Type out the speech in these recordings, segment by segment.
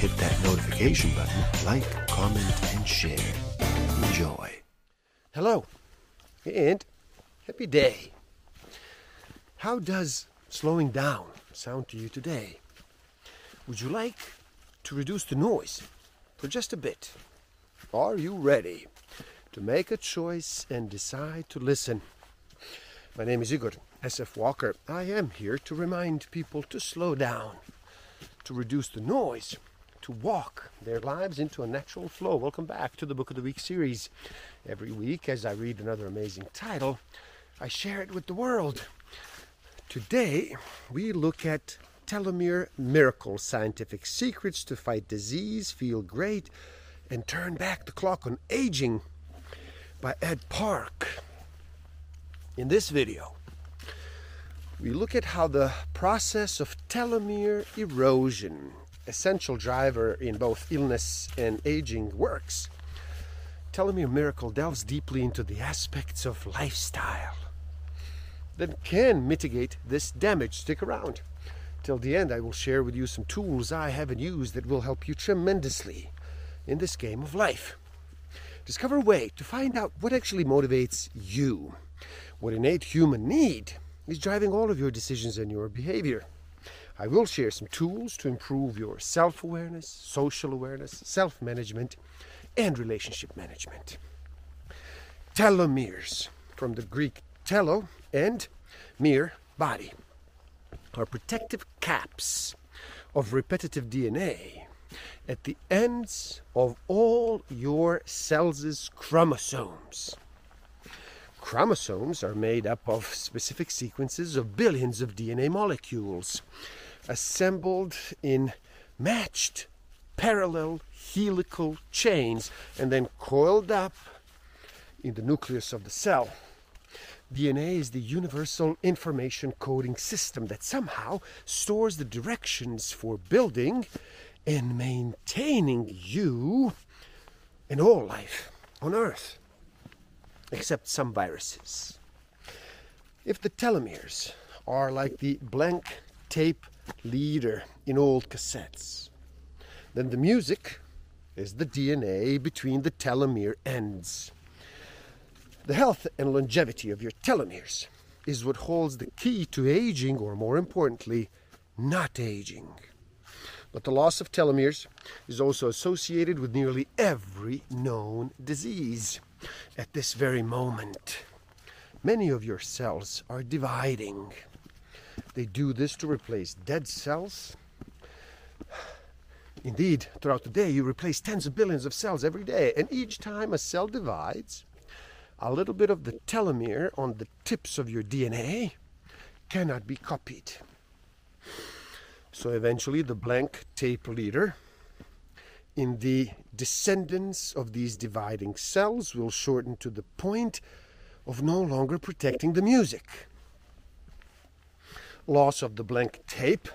hit that notification button, like, comment, and share. Enjoy. Hello, and happy day. How does slowing down sound to you today? Would you like to reduce the noise for just a bit? Are you ready to make a choice and decide to listen? My name is Igor SF Walker. I am here to remind people to slow down, to reduce the noise, to walk their lives into a natural flow. Welcome back to the Book of the Week series. Every week, as I read another amazing title, I share it with the world. Today, we look at Telomere Miracle Scientific Secrets to Fight Disease, Feel Great, and Turn Back the Clock on Aging by Ed Park. In this video, we look at how the process of telomere erosion, essential driver in both illness and aging, works. Telomere Miracle delves deeply into the aspects of lifestyle that can mitigate this damage. Stick around. Till the end, I will share with you some tools I haven't used that will help you tremendously in this game of life. Discover a way to find out what actually motivates you. What innate human need is driving all of your decisions and your behavior. I will share some tools to improve your self awareness, social awareness, self management, and relationship management. Telomeres, from the Greek telo and mere body, are protective caps of repetitive DNA at the ends of all your cells' chromosomes. Chromosomes are made up of specific sequences of billions of DNA molecules assembled in matched parallel helical chains and then coiled up in the nucleus of the cell. DNA is the universal information coding system that somehow stores the directions for building and maintaining you and all life on Earth, except some viruses. If the telomeres are like the blank tape leader in old cassettes, then the music is the DNA between the telomere ends. The health and longevity of your telomeres is what holds the key to aging, or more importantly, not aging. But the loss of telomeres is also associated with nearly every known disease at this very moment. Many of your cells are dividing. They do this to replace dead cells. Indeed, throughout the day, you replace tens of billions of cells every day, and each time a cell divides, a little bit of the telomere on the tips of your DNA cannot be copied. So eventually, the blank tape leader in the descendants of these dividing cells will shorten to the point of no longer protecting the music. Loss of the blank tape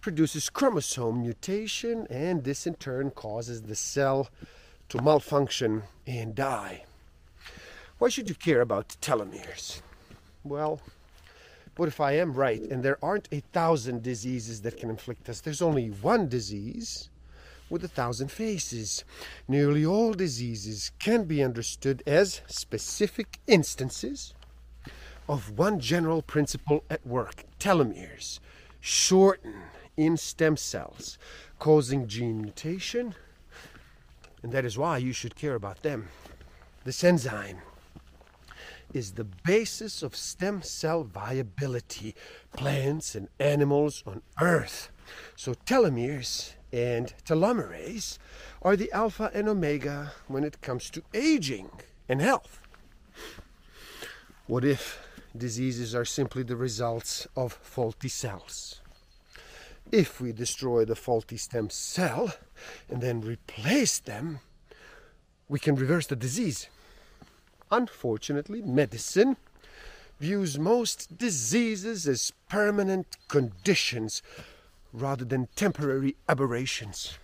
produces chromosome mutation, and this in turn causes the cell to malfunction and die. Why should you care about telomeres? Well, what if I am right and there aren't a thousand diseases that can inflict us? There's only one disease with a thousand faces. Nearly all diseases can be understood as specific instances of one general principle at work telomeres shorten in stem cells, causing gene mutation, and that is why you should care about them. This enzyme is the basis of stem cell viability, plants and animals on Earth. So telomeres and telomerase are the alpha and omega when it comes to aging and health. What if diseases are simply the results of faulty cells? If we destroy the faulty stem cell and then replace them, we can reverse the disease. Unfortunately, medicine views most diseases as permanent conditions rather than temporary aberrations.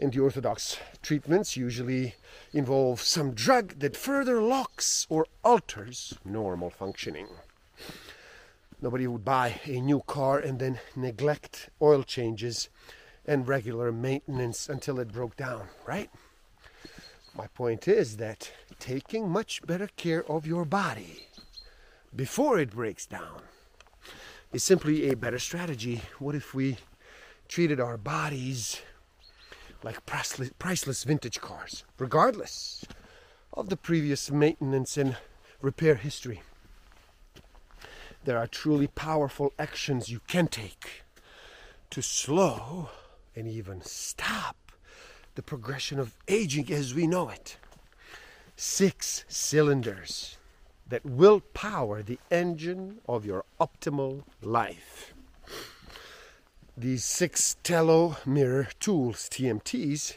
In the orthodox treatments usually involve some drug that further locks or alters normal functioning. Nobody would buy a new car and then neglect oil changes and regular maintenance until it broke down, right? My point is that taking much better care of your body before it breaks down is simply a better strategy. What if we treated our bodies like priceless, priceless vintage cars, regardless of the previous maintenance and repair history? There are truly powerful actions you can take to slow and even stop the progression of aging as we know it. Six cylinders that will power the engine of your optimal life. These six telomere tools, TMTs,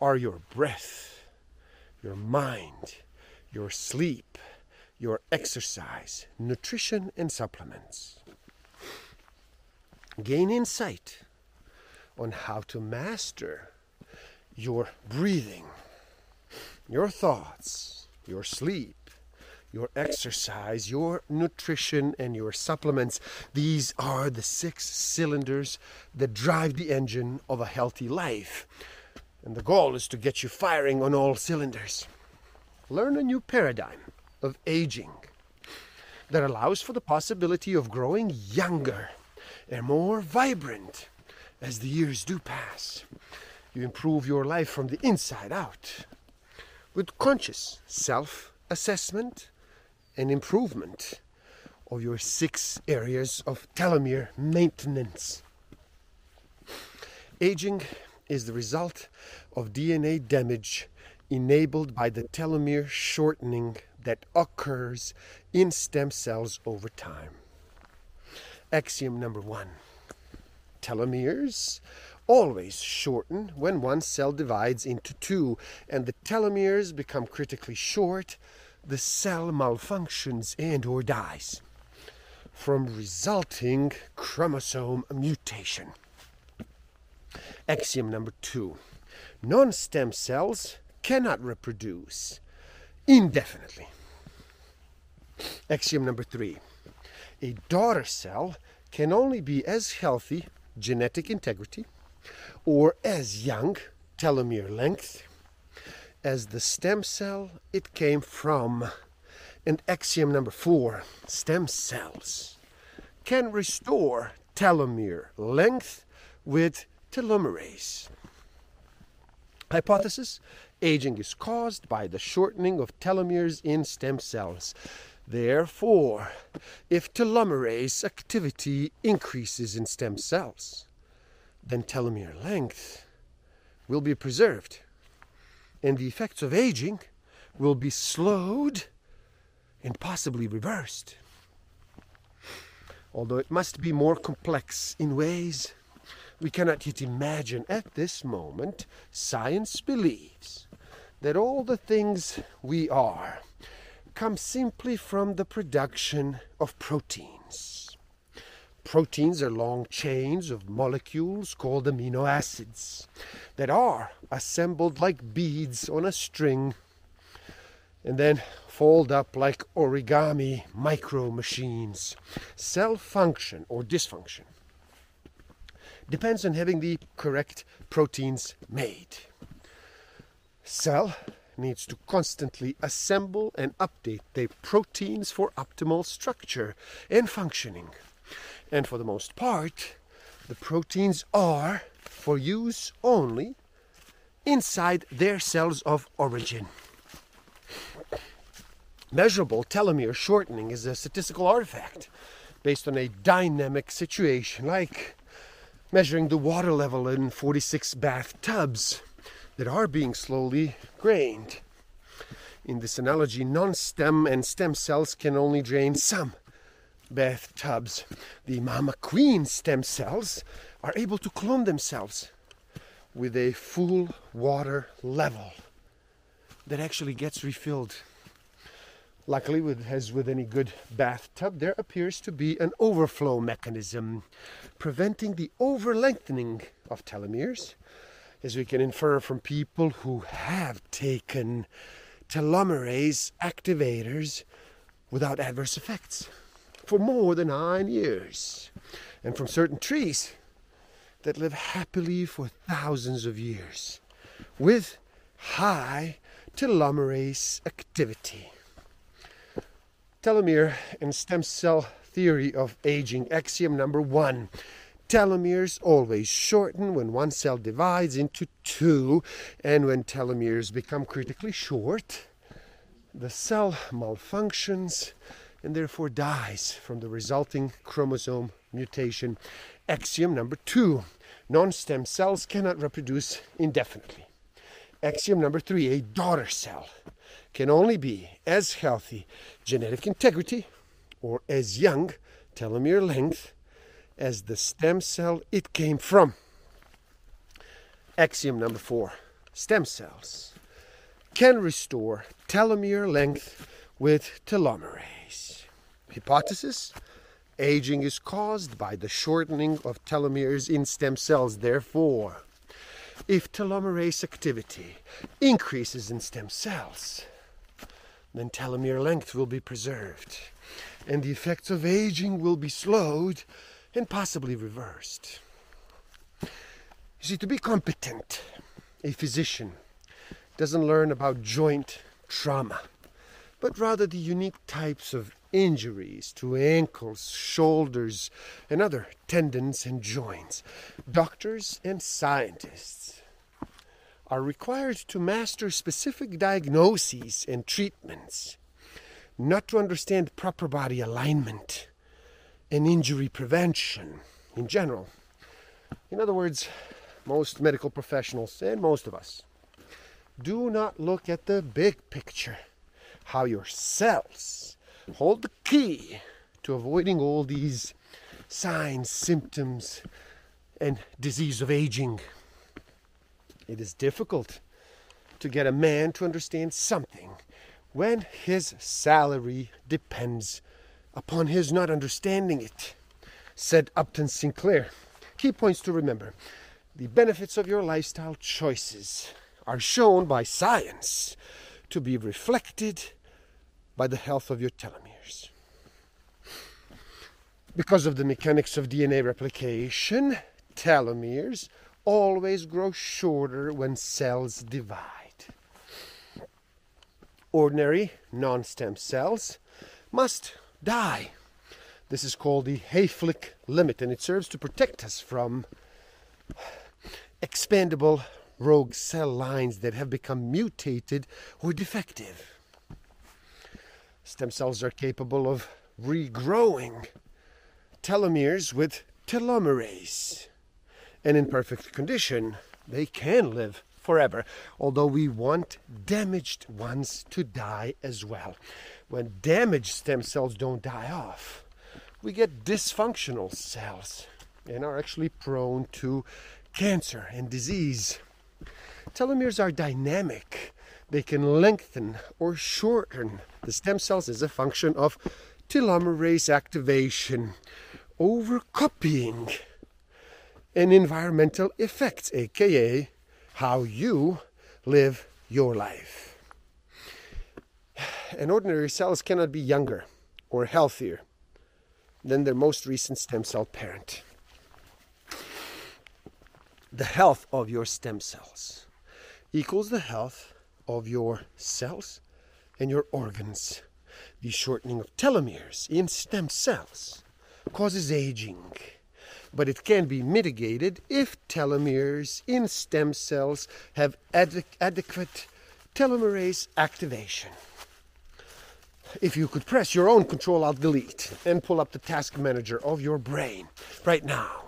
are your breath, your mind, your sleep, your exercise, nutrition, and supplements. Gain insight on how to master your breathing, your thoughts, your sleep, your exercise, your nutrition, and your supplements. These are the six cylinders that drive the engine of a healthy life. And the goal is to get you firing on all cylinders. Learn a new paradigm of aging that allows for the possibility of growing younger and more vibrant as the years do pass. You improve your life from the inside out with conscious self assessment and improvement of your six areas of telomere maintenance. Aging is the result of DNA damage enabled by the telomere shortening that occurs in stem cells over time. Axiom number one telomeres always shorten when one cell divides into two and the telomeres become critically short the cell malfunctions and or dies from resulting chromosome mutation. Axiom number 2. Non-stem cells cannot reproduce indefinitely. Axiom number 3. A daughter cell can only be as healthy genetic integrity or as young telomere length as the stem cell it came from. And axiom number four stem cells can restore telomere length with telomerase. Hypothesis aging is caused by the shortening of telomeres in stem cells. Therefore, if telomerase activity increases in stem cells, then telomere length will be preserved and the effects of aging will be slowed and possibly reversed. Although it must be more complex in ways we cannot yet imagine at this moment, science believes that all the things we are come simply from the production of proteins. Proteins are long chains of molecules called amino acids that are assembled like beads on a string and then fold up like origami micro machines. Cell function or dysfunction depends on having the correct proteins made. Cell needs to constantly assemble and update the proteins for optimal structure and functioning. And for the most part, the proteins are for use only inside their cells of origin. Measurable telomere shortening is a statistical artifact based on a dynamic situation, like measuring the water level in 46 bathtubs that are being slowly drained. In this analogy, non stem and stem cells can only drain some bathtubs, the mama queen stem cells are able to clone themselves with a full water level that actually gets refilled. Luckily, with, as with any good bathtub, there appears to be an overflow mechanism preventing the over lengthening of telomeres, as we can infer from people who have taken telomerase activators without adverse effects for more than nine years, and from certain trees that live happily for thousands of years with high telomerase activity. Telomere and stem cell theory of aging axiom number one. Telomeres always shorten when one cell divides into two, and when telomeres become critically short, the cell malfunctions and therefore dies from the resulting chromosome mutation. Axiom number two non stem cells cannot reproduce indefinitely. Axiom number three a daughter cell can only be as healthy genetic integrity or as young telomere length as the stem cell it came from. Axiom number four stem cells can restore telomere length with telomerase. Hypothesis aging is caused by the shortening of telomeres in stem cells. Therefore, if telomerase activity increases in stem cells, then telomere length will be preserved, and the effects of aging will be slowed and possibly reversed. You see, to be competent, a physician doesn't learn about joint trauma, but rather the unique types of injuries to ankles, shoulders, and other tendons and joints. Doctors and scientists are required to master specific diagnoses and treatments, not to understand proper body alignment and injury prevention in general. In other words, most medical professionals and most of us do not look at the big picture, how your cells hold the key to avoiding all these signs, symptoms, and disease of aging. It is difficult to get a man to understand something when his salary depends upon his not understanding it, said Upton Sinclair. Key points to remember the benefits of your lifestyle choices are shown by science to be reflected by the health of your telomeres. Because of the mechanics of DNA replication, telomeres always grow shorter when cells divide. Ordinary non stem cells must die. This is called the Hayflick limit, and it serves to protect us from expandable rogue cell lines that have become mutated or defective. Stem cells are capable of regrowing telomeres with telomerase. And in perfect condition, they can live forever, although we want damaged ones to die as well. When damaged stem cells don't die off, we get dysfunctional cells and are actually prone to cancer and disease. Telomeres are dynamic they can lengthen or shorten the stem cells as a function of telomerase activation, overcopying, and environmental effects, aka how you live your life. And ordinary cells cannot be younger or healthier than their most recent stem cell parent. The health of your stem cells equals the health of your cells and your organs. The shortening of telomeres in stem cells causes aging, but it can be mitigated if telomeres in stem cells have ad- adequate telomerase activation. If you could press your own Control Alt Delete and pull up the task manager of your brain right now,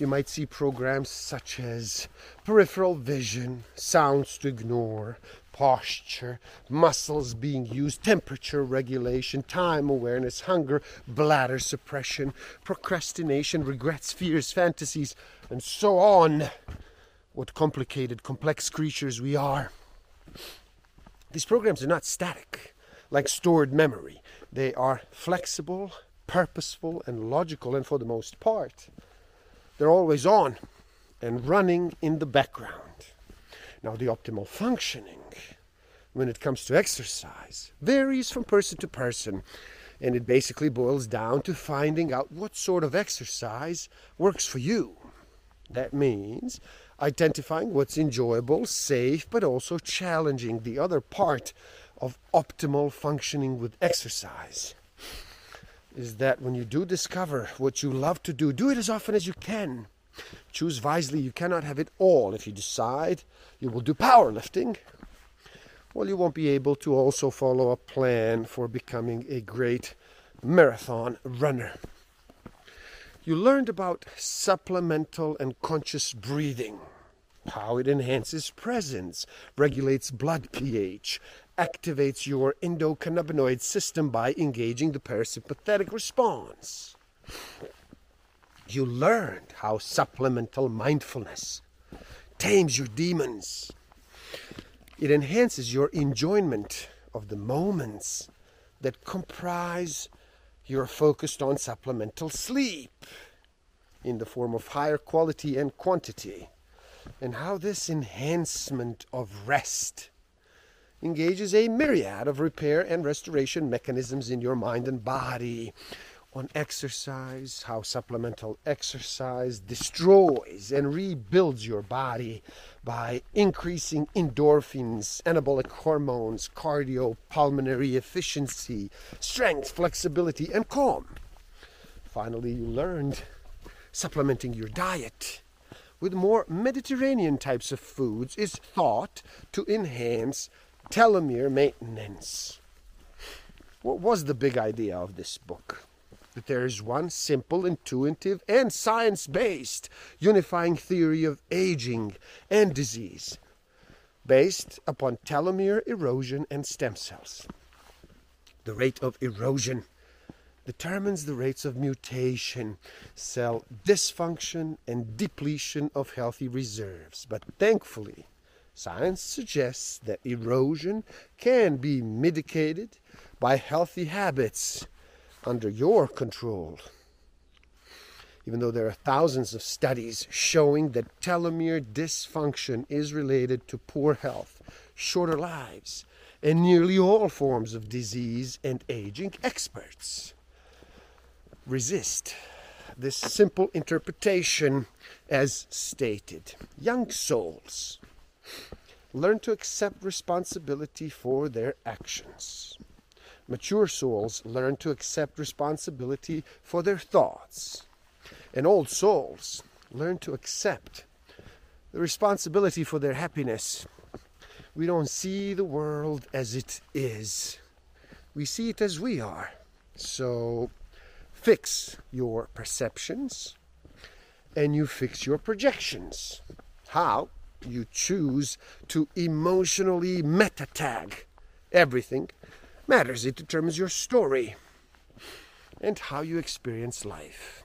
you might see programs such as peripheral vision, sounds to ignore, posture, muscles being used, temperature regulation, time awareness, hunger, bladder suppression, procrastination, regrets, fears, fantasies, and so on. What complicated, complex creatures we are. These programs are not static, like stored memory. They are flexible, purposeful, and logical, and for the most part, they're always on and running in the background. Now, the optimal functioning when it comes to exercise varies from person to person, and it basically boils down to finding out what sort of exercise works for you. That means identifying what's enjoyable, safe, but also challenging the other part of optimal functioning with exercise. Is that when you do discover what you love to do, do it as often as you can. Choose wisely. You cannot have it all. If you decide you will do powerlifting, well, you won't be able to also follow a plan for becoming a great marathon runner. You learned about supplemental and conscious breathing, how it enhances presence, regulates blood pH, activates your endocannabinoid system by engaging the parasympathetic response you learned how supplemental mindfulness tames your demons. It enhances your enjoyment of the moments that comprise your focused on supplemental sleep in the form of higher quality and quantity, and how this enhancement of rest engages a myriad of repair and restoration mechanisms in your mind and body on exercise, how supplemental exercise destroys and rebuilds your body by increasing endorphins, anabolic hormones, cardiopulmonary efficiency, strength, flexibility, and calm. Finally, you learned supplementing your diet with more Mediterranean types of foods is thought to enhance telomere maintenance. What was the big idea of this book? that there is one simple, intuitive, and science based unifying theory of aging and disease based upon telomere erosion and stem cells. The rate of erosion determines the rates of mutation, cell dysfunction, and depletion of healthy reserves. But thankfully, science suggests that erosion can be mitigated by healthy habits under your control. Even though there are thousands of studies showing that telomere dysfunction is related to poor health, shorter lives, and nearly all forms of disease and aging, experts resist this simple interpretation as stated. Young souls learn to accept responsibility for their actions. Mature souls learn to accept responsibility for their thoughts. And old souls learn to accept the responsibility for their happiness. We don't see the world as it is, we see it as we are. So fix your perceptions and you fix your projections. How? You choose to emotionally meta tag everything matters. It determines your story and how you experience life.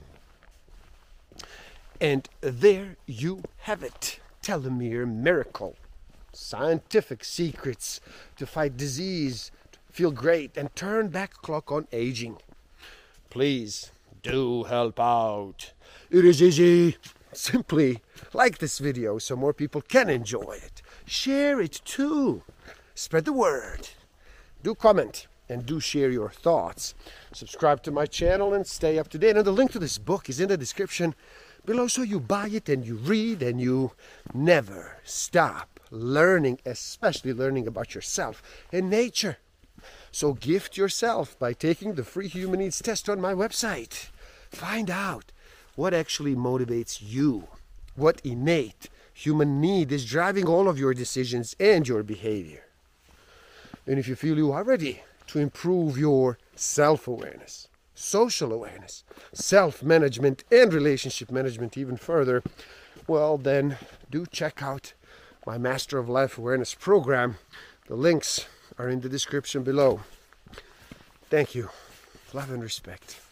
And there you have it telomere miracle. Scientific secrets to fight disease, feel great, and turn back clock on aging. Please do help out. It is easy. Simply like this video so more people can enjoy it. Share it too. Spread the word do comment and do share your thoughts. Subscribe to my channel and stay up to date. And the link to this book is in the description below so you buy it and you read and you never stop learning, especially learning about yourself and nature. So gift yourself by taking the free human needs test on my website. Find out what actually motivates you, what innate human need is driving all of your decisions and your behavior. And if you feel you are ready to improve your self awareness, social awareness, self management, and relationship management even further, well, then do check out my Master of Life Awareness program, The links are in the description below. Thank you. Love and respect.